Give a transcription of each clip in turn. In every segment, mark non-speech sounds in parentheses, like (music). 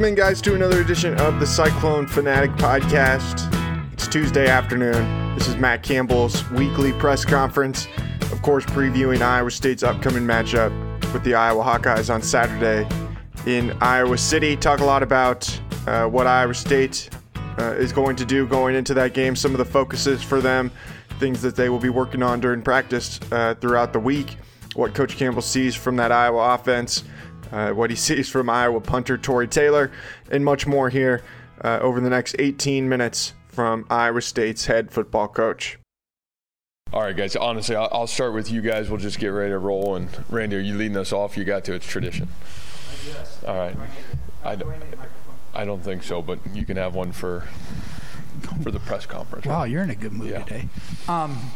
Welcome in, guys, to another edition of the Cyclone Fanatic Podcast. It's Tuesday afternoon. This is Matt Campbell's weekly press conference. Of course, previewing Iowa State's upcoming matchup with the Iowa Hawkeyes on Saturday in Iowa City. Talk a lot about uh, what Iowa State uh, is going to do going into that game, some of the focuses for them, things that they will be working on during practice uh, throughout the week, what Coach Campbell sees from that Iowa offense uh, what he (laughs) sees from Iowa punter Tory Taylor, and much more here uh, over the next 18 minutes from Iowa State's head football coach. All right, guys. Honestly, I'll start with you guys. We'll just get ready to roll. And Randy, are you leading us off? You got to. It's tradition. All right. I don't, I don't think so, but you can have one for for the press conference. Wow, you're in a good mood yeah. today. Um,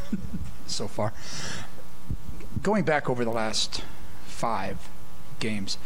(laughs) so far, going back over the last five games.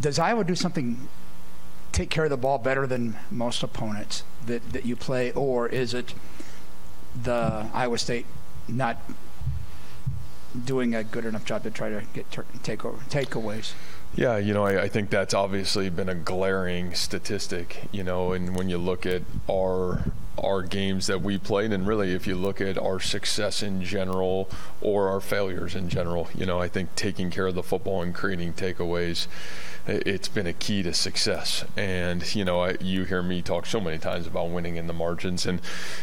Does Iowa do something, take care of the ball better than most opponents that, that you play, or is it the Iowa State not doing a good enough job to try to get ter- take over, takeaways? Yeah, you know, I, I, think that's obviously been a glaring statistic, you know, and when you look at our our games that we played and really if you look at our success in general or our failures in general, you know, I think taking care of the football and creating takeaways it's been a key to success. And you know, I, you hear me talk so many times about winning in the margins, and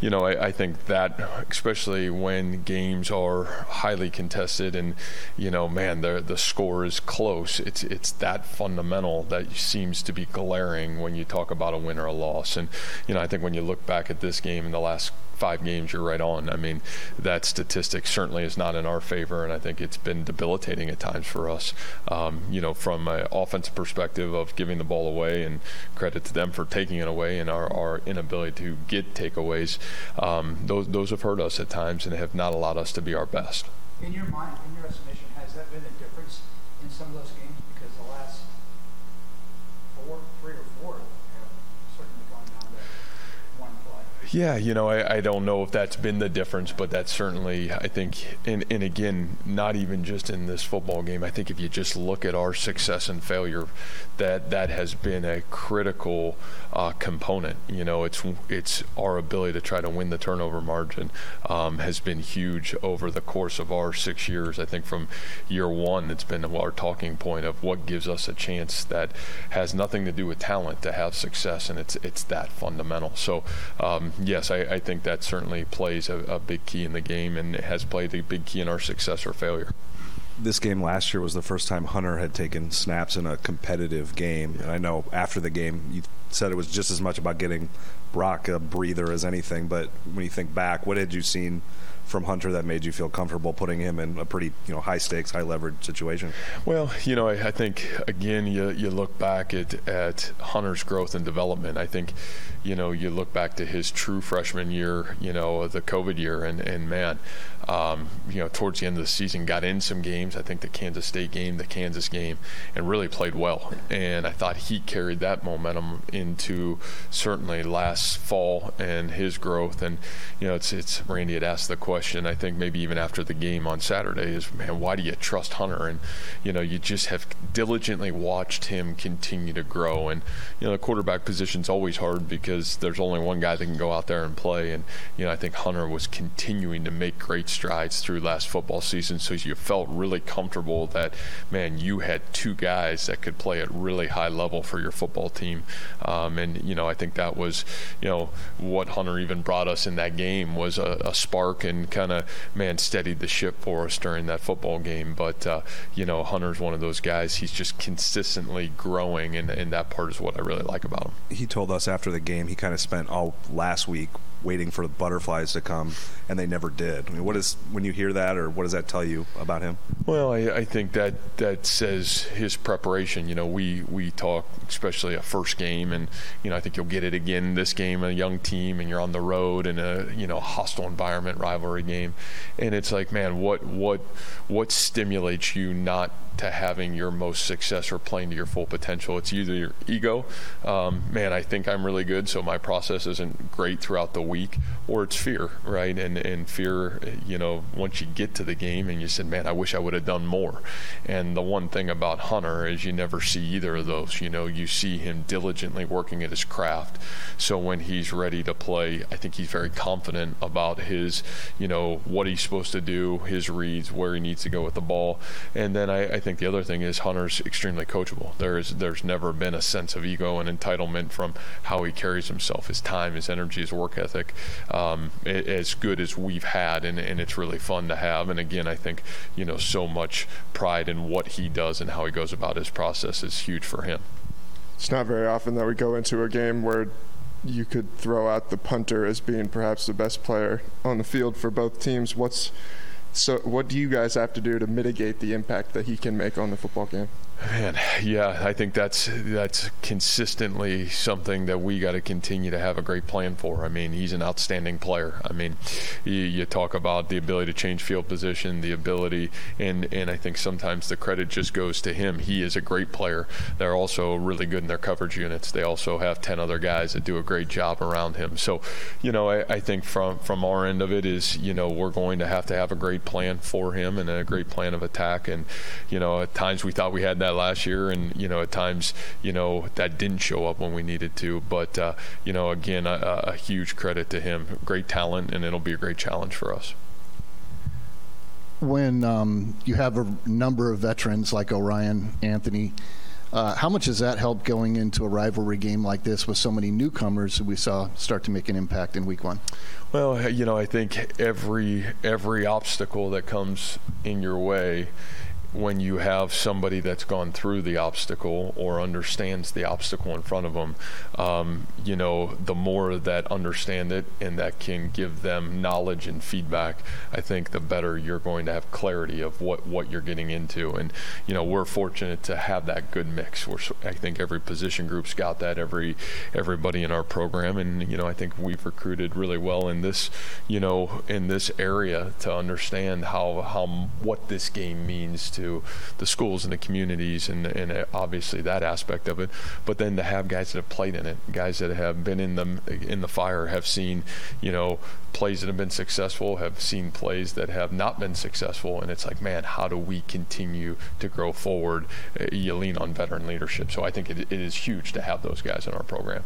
you know, I, I, think that especially when games are highly contested, and you know, man, the the score is close. It's it's that fundamental that seems to be glaring when you talk about a win or a loss. And you know, I think when you look back at this game in the last five games, you're right on. I mean, that statistic certainly is not in our favor, and I think it's been debilitating at times for us. Um, you know, from an offensive perspective of giving the ball away, and credit to them for taking it away, and our, our inability to get takeaways. Um, those those have hurt us at times and have not allowed us to be our best. In your mind, in your estimation, has that been a difference in some of those games? Yeah, you know, I, I don't know if that's been the difference, but that's certainly, I think, and, and again, not even just in this football game. I think if you just look at our success and failure, that that has been a critical uh, component. You know, it's it's our ability to try to win the turnover margin um, has been huge over the course of our six years. I think from year one, it's been our talking point of what gives us a chance that has nothing to do with talent to have success, and it's it's that fundamental. So. Um, yes, I, I, think that certainly plays a, a, big key in the game and has played a big key in our success or failure. This game last year was the first time Hunter had taken snaps in a competitive game. And I know after the game, you said it was just as much about getting Brock a breather as anything. But when you think back, what had you seen from Hunter that made you feel comfortable putting him in a pretty you know high stakes, high leverage situation? Well, you know, I, I think again, you you look back at at Hunter's growth and development. I think, you know, you look back to his true freshman year, you know, the COVID year, and and man, um, you know, towards the end of the season, got in some games. I think the Kansas State game, the Kansas game, and really played well. And I thought he carried that momentum into certainly last fall and his growth. And you know, it's it's Randy had asked the question. I think maybe even after the game on Saturday is, man, why do you trust Hunter? And you know, you just have diligently watched him continue to grow. And you know, the quarterback position's always hard because there's only one guy that can go out there and play. And you know, I think Hunter was continuing to make great strides through last football season. So you felt really comfortable that, man, you had two guys that could play at really high level for your football team. Um, and, you know, I think that was, you know, what Hunter even brought us in that game was a, a spark and kind of, man, steadied the ship for us during that football game. But, uh, you know, Hunter's one of those guys. He's just consistently growing, and, and that part is what I really like about him. He told us after the game he kind of spent all last week waiting for the butterflies to come, and they never did. I mean, what is when you hear that, or what does that tell you about him? Well, I, I think that that says his preparation. You know, we we talk especially a first game, and you know I think you'll get it again this game, a young team, and you're on the road in a you know hostile environment, rivalry game, and it's like, man, what what what stimulates you not to having your most success or playing to your full potential. It's either your ego, um, man, I think I'm really good, so my process isn't great throughout the week, or it's fear, right? And and fear, you know, once you get to the game and you said, man, I wish I would have done more. And the one thing about Hunter is you never see either of those. You know, you see him diligently working at his craft. So when he's ready to play, I think he's very confident about his, you know, what he's supposed to do, his reads, where he needs to go with the ball. And then I, I think the other thing is Hunter's extremely coachable. There's there's never been a sense of ego and entitlement from how he carries himself, his time, his energy, his work ethic, um, as good as we've had, and, and it's really fun to have. And again, I think you know so much pride in what he does and how he goes about his process is huge for him. It's not very often that we go into a game where you could throw out the punter as being perhaps the best player on the field for both teams. What's so what do you guys have to do to mitigate the impact that he can make on the football game? Man, yeah, I think that's that's consistently something that we got to continue to have a great plan for. I mean, he's an outstanding player. I mean, you, you, talk about the ability to change field position, the ability, and and I think sometimes the credit just goes to him. He is a great player. They're also really good in their coverage units. They also have ten other guys that do a great job around him. So, you know, I, I think from from our end of it is, you know, we're going to have to have a great plan for him and a great plan of attack. And you know, at times we thought we had that last year, and you know at times you know that didn't show up when we needed to. But uh, you know again, a, a huge credit to him. Great talent, and it'll be a great challenge for us when um, you have a number of veterans like O'Rien, Anthony, uh, how much does that help going into a rivalry game like this with so many newcomers that we saw start to make an impact in week one? Well, you know, I think every every obstacle that comes in your way when you have somebody that's gone through the obstacle or understands the obstacle in front of them, um, you know, the more that understand it and that can give them knowledge and feedback, I think the better you're going to have clarity of what, what you're getting into. And, you know, we're fortunate to have that good mix. We're, I think every position group's got that, every everybody in our program. And, you know, I think we've recruited really well in this, you know, in this area to understand how, how what this game means to to the schools and the communities and, and obviously that aspect of it. But then to have guys that have played in it, guys that have been in the in the fire, have seen you know plays that have been successful, have seen plays that have not been successful, and it's like, man, how do we continue to grow forward? Uh, you lean on veteran leadership, so I think it, it is huge to have those guys in our program.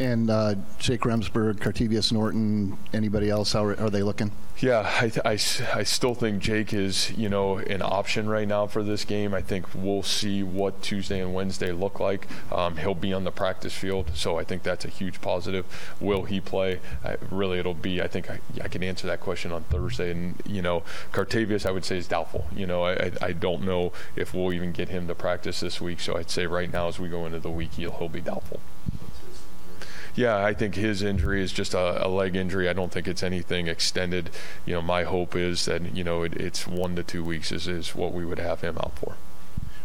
And uh, Jake Remsburg, Cartevious Norton, anybody else? How are, they looking? Yeah, I, I, I still think Jake is, you know, an option right now for this game. I think we'll see what Tuesday and Wednesday look like. Um, he'll be on the practice field, so I think that's a huge positive. Will he play? I, really, it'll be, I think I, I can answer that question on Thursday. And, you know, Cartevious, I would say, is doubtful. You know, I, I don't know if we'll even get him to practice this week, so I'd say right now as we go into the week, he'll, he'll be doubtful. Yeah, I think his injury is just a, a, leg injury. I don't think it's anything extended. You know, my hope is that you know it, it's one to two weeks is, is what we would have him out for.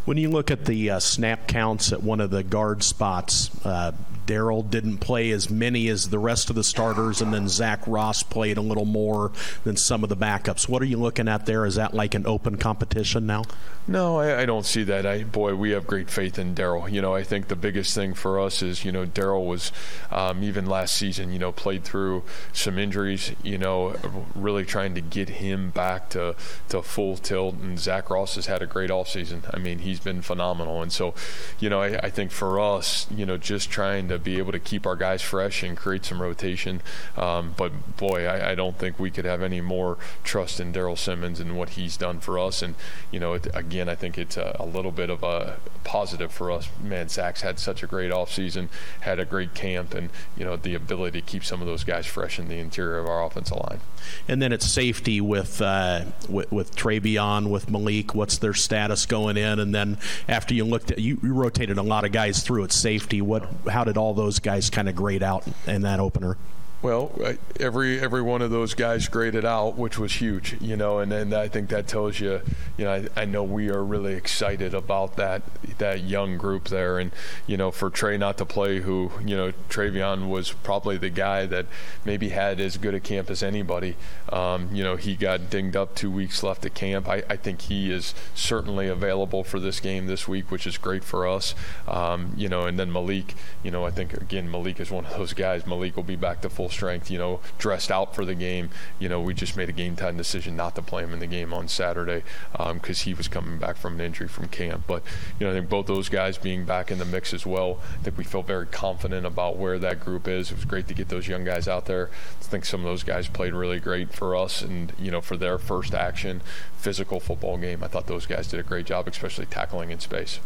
When you look at the uh, snap counts at one of the guard spots, uh, Darrell didn't play as many as the rest of the starters, and then Zach Ross played a little more than some of the backups. What are you looking at there? Is that like an open competition now? No, I, I don't see that. I boy, we have great faith in Darrell. You know, I think the biggest thing for us is you know Darrell was um, even last season. You know, played through some injuries. You know, really trying to get him back to to full tilt. And Zach Ross has had a great offseason. I mean, he he's been phenomenal. And so, you know, I, I, think for us, you know, just trying to be able to keep our guys fresh and create some rotation. Um, but boy, I, I, don't think we could have any more trust in Darrell Simmons and what he's done for us. And you know, it, again, I think it's a, a, little bit of a positive for us. Man, Zach's had such a great offseason, had a great camp, and you know, the ability to keep some of those guys fresh in the interior of our offensive line. And then it's safety with uh, with, with Travion, with Malik. What's their status going in? And then then after you looked at you, you rotated a lot of guys through at safety. What how did all those guys kind of grayed out in that opener? Well, every every one of those guys graded out, which was huge, you know, and then I think that tells you, you know, I, I, know we are really excited about that that young group there, and you know, for Trey not to play, who you know, Travion was probably the guy that maybe had as good a camp as anybody. Um, you know, he got dinged up two weeks left at camp. I, I, think he is certainly available for this game this week, which is great for us. Um, you know, and then Malik, you know, I think again Malik is one of those guys. Malik will be back to full strength, you know, dressed out for the game. You know, we just made a game time decision not to play him in the game on Saturday because um, he was coming back from an injury from camp. But, you know, I think both those guys being back in the mix as well, I think we felt very confident about where that group is. It was great to get those young guys out there. I think some of those guys played really great for us and, you know, for their first action physical football game. I thought those guys did a great job, especially tackling in space.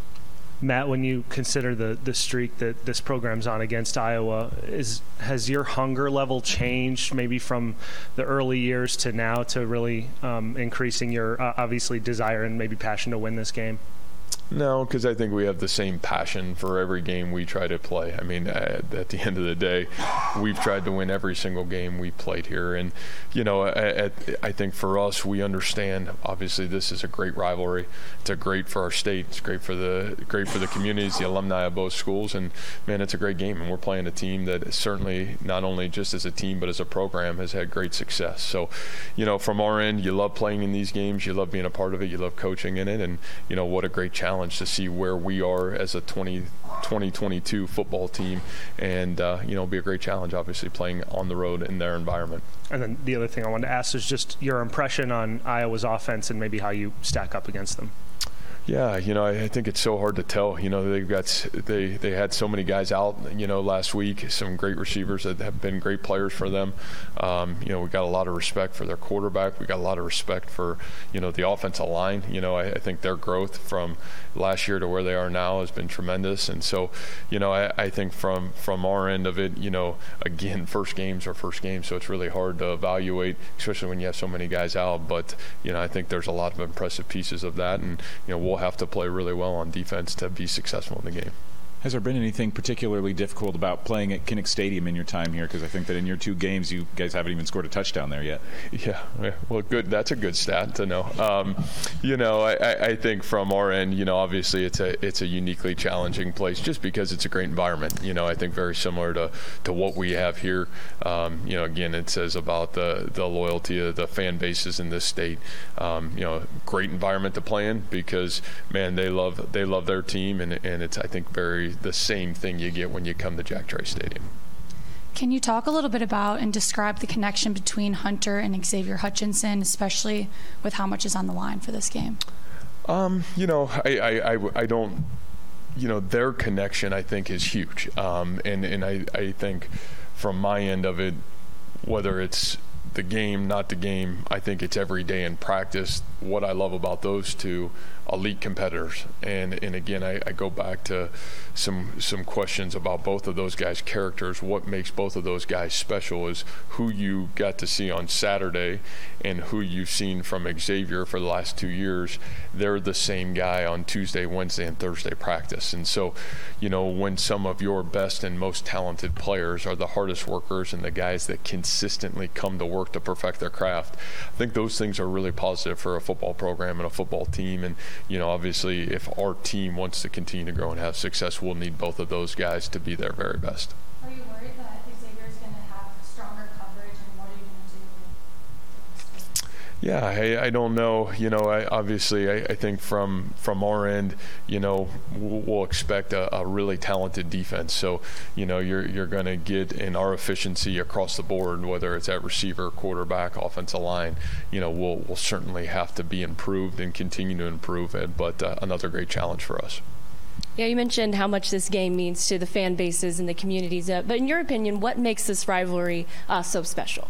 Matt, when you consider the, the streak that this program's on against Iowa, is has your hunger level changed maybe from the early years to now to really um, increasing your uh, obviously desire and maybe passion to win this game? No, because I think we have the same passion for every game we try to play. I mean, at, at, the (laughs) end of the day, we've tried to win every single game we played here, and you know, at, I think for us, we understand. Obviously, this is a great rivalry. It's a great for our state. It's great for the great for the communities, the alumni of both schools, and man, it's a great game. And we're playing a team that certainly not only just as a team but as a program has had great success. So, you know, from our end, you love playing in these games. You love being a part of it. You love coaching in it, and you know, what a great challenge challenge to see where we are as a 20, 2022 football team, and uh, you know, be a great challenge. Obviously, playing on the road in their environment. And then the other thing I wanted to ask is just your impression on Iowa's offense and maybe how you stack up against them. Yeah, you know, I think it's so hard to tell. You know, they've got they they had so many guys out. You know, last week, some great receivers that have been great players for them. Um, you know, we got a lot of respect for their quarterback. We got a lot of respect for you know the offensive line. You know, I, I think their growth from last year to where they are now has been tremendous. And so, you know, I, I think from from our end of it, you know, again, (laughs) first games are first games, so it's really hard to evaluate, especially when you have so many guys out. But you know, I think there's a lot of impressive pieces of that, and you know, we'll have to play really well on defense to be successful in the game. Has there been anything particularly difficult about playing at Kinnick Stadium in your time here? Because I think that in your two games, you guys haven't even scored a touchdown there yet. Yeah, well, good. That's a good stat to know. Um, you know, I, I, think from our end, you know, obviously it's a it's a uniquely challenging place just because it's a great environment. You know, I think very similar to, to what we have here. Um, you know, again, it says about the the loyalty of the fan bases in this state. Um, you know, great environment to play in because man, they love they love their team and and it's I think very the same thing you get when you come to Jack Trice Stadium. Can you talk a little bit about and describe the connection between Hunter and Xavier Hutchinson, especially with how much is on the line for this game? Um, you know, I, I, I, I, don't, you know, their connection I think is huge. Um, and, and I, I think from my end of it, whether it's the game, not the game, I think it's every day in practice. What I love about those two elite competitors. And and again, I, I, go back to some some questions about both of those guys' characters. What makes both of those guys special is who you got to see on Saturday and who you've seen from Xavier for the last two years. They're the same guy on Tuesday, Wednesday, and Thursday practice. And so, you know, when some of your best and most talented players are the hardest workers and the guys that consistently come to work to perfect their craft, I think those things are really positive for a football program and a football team. And you know, obviously, if our team wants to continue to grow and have success, we'll need both of those guys to be their very best. Are you worried that Xavier's going to have stronger coverage, and what are you going to do? Yeah, I, I don't know. You know, I, obviously, I, I think from from our end, you know, we'll, we'll expect a, a, really talented defense. So, you know, you're you're going to get in our efficiency across the board, whether it's at receiver, quarterback, offensive line. You know, we'll we'll certainly have to be improved and continue to improve it. But uh, another great challenge for us. Yeah, you mentioned how much this game means to the fan bases and the communities. Uh, but in your opinion, what makes this rivalry uh, so special?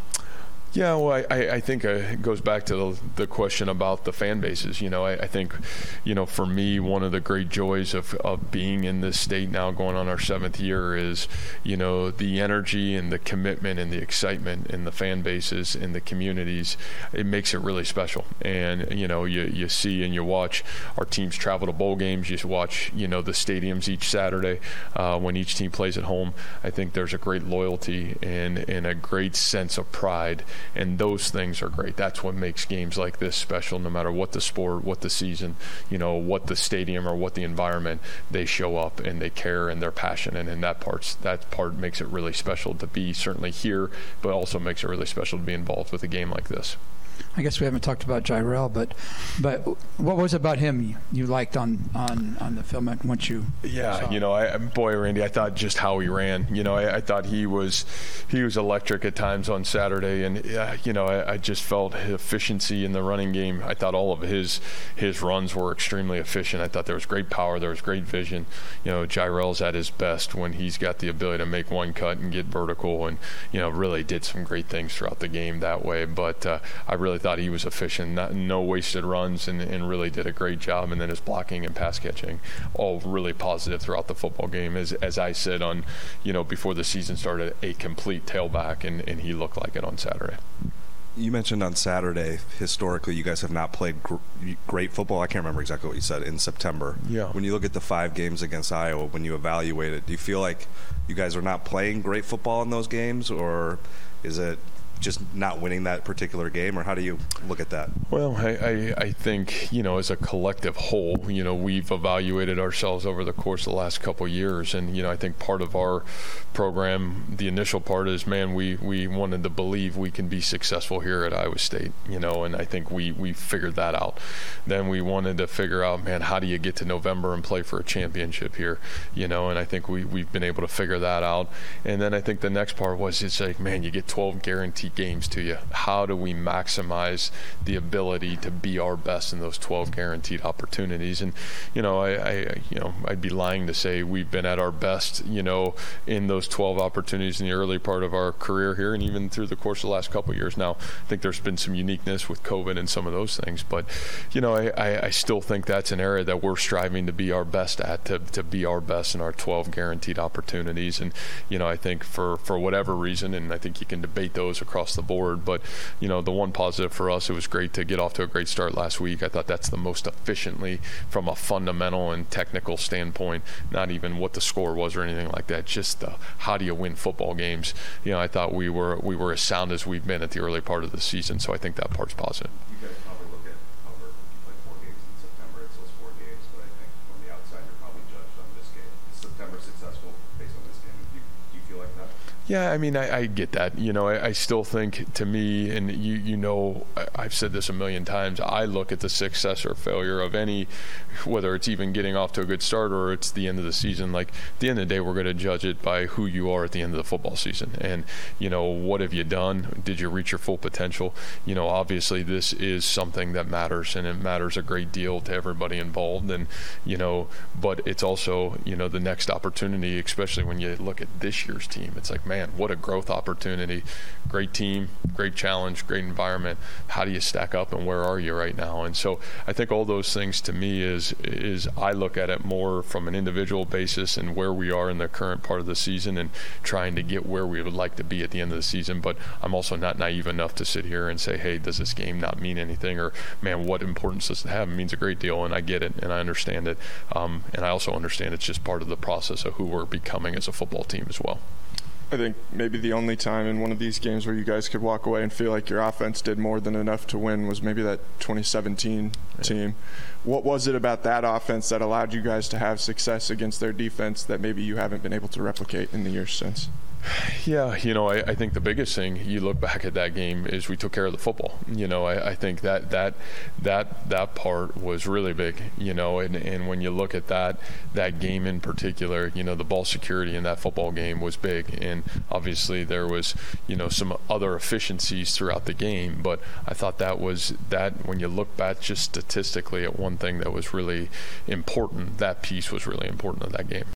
Yeah, well, I, I think uh, it goes back to the, the, question about the fan bases. You know, I, I, think, you know, for me, one of the great joys of, of being in this state now, going on our seventh year, is, you know, the energy and the commitment and the excitement in the fan bases in the communities. It makes it really special. And, you know, you, you see and you watch our teams travel to bowl games. You watch, you know, the stadiums each Saturday uh, when each team plays at home. I think there's a great loyalty and, and a great sense of pride and those things are great. That's what makes games like this special. No matter what the sport, what the season, you know, what the stadium or what the environment, they show up and they care and they're passionate, and that part's that part makes it really special to be certainly here, but also makes it really special to be involved with a game like this. I guess we haven't talked about Jirehl, but but what was about him you liked on on, on the film once you? Yeah, you know, I, boy, Randy, I thought just how he ran. You know, I, I thought he was he was electric at times on Saturday, and uh, you know, I, I, just felt efficiency in the running game. I thought all of his his runs were extremely efficient. I thought there was great power, there was great vision. You know, Jirehl's at his best when he's got the ability to make one cut and get vertical, and you know, really did some great things throughout the game that way. But uh, I really thought he was efficient, not, no wasted runs, and, and really did a great job. And then his blocking and pass catching, all really positive throughout the football game. As, as I said on, you know, before the season started, a complete tailback, and, and he looked like it on Saturday. You mentioned on Saturday, historically, you guys have not played gr- great football. I can't remember exactly what you said in September. Yeah. When you look at the five games against Iowa, when you evaluate it, do you feel like you guys are not playing great football in those games, or is it just not winning that particular game, or how do you look at that? Well, I, I, I, think you know, as a collective whole, you know, we've evaluated ourselves over the course of the last couple years, and you know, I think part of our program, the initial part is, man, we we wanted to believe we can be successful here at Iowa State, you know, and I think we we figured that out. Then we wanted to figure out, man, how do you get to November and play for a championship here, you know, and I think we we've been able to figure that out. And then I think the next part was, it's like, man, you get 12 guaranteed games to you. How do we maximize the ability to be our best in those 12 guaranteed opportunities? And you know, I, I you know, I'd be lying to say we've been at our best, you know, in those 12 opportunities in the early part of our career here, and even through the course of the last couple years. Now, I think there's been some uniqueness with COVID and some of those things, but you know, I, I still think that's an area that we're striving to be our best at, to, to be our best in our 12 guaranteed opportunities. And you know, I think for for whatever reason, and I think you can debate those across across the board. But you know, the one positive for us, it was great to get off to a great start last week. I thought that's the most efficiently from a fundamental and technical standpoint. Not even what the score was or anything like that. Just the, how do you win football games? You know, I thought we were we were as sound as we've been at the early part of the season. So I think that part's positive. Yeah, I mean, I, I get that. You know, I, I, still think to me, and you, you know, I, have said this a million times. I look at the success or failure of any, whether it's even getting off to a good start or it's the end of the season. Like at the end of the day, we're going to judge it by who you are at the end of the football season, and you know, what have you done? Did you reach your full potential? You know, obviously, this is something that matters, and it matters a great deal to everybody involved. And you know, but it's also you know the next opportunity, especially when you look at this year's team. It's like, man man, what a growth opportunity. Great team, great challenge, great environment. How do you stack up and where are you right now? And so I think all those things to me is is I look at it more from an individual basis and where we are in the current part of the season and trying to get where we would like to be at the end of the season. But I'm also not naive enough to sit here and say, hey, does this game not mean anything? Or man, what importance does it have? It means a great deal, and I get it and I understand it. Um, and I also understand it's just part of the process of who we're becoming as a football team as well. I think maybe the only time in one of these games where you guys could walk away and feel like your offense did more than enough to win was maybe that 2017 yeah. team. What was it about that offense that allowed you guys to have success against their defense that maybe you haven't been able to replicate in the years since? Yeah, you know, I, I, think the biggest thing you look back at that game is we took care of the football. You know, I, I think that that that that part was really big. You know, and, and when you look at that that game in particular, you know, the ball security in that football game was big, and obviously there was you know some other efficiencies throughout the game. But I thought that was that when you look back just statistically at one thing that was really important, that piece was really important in that game.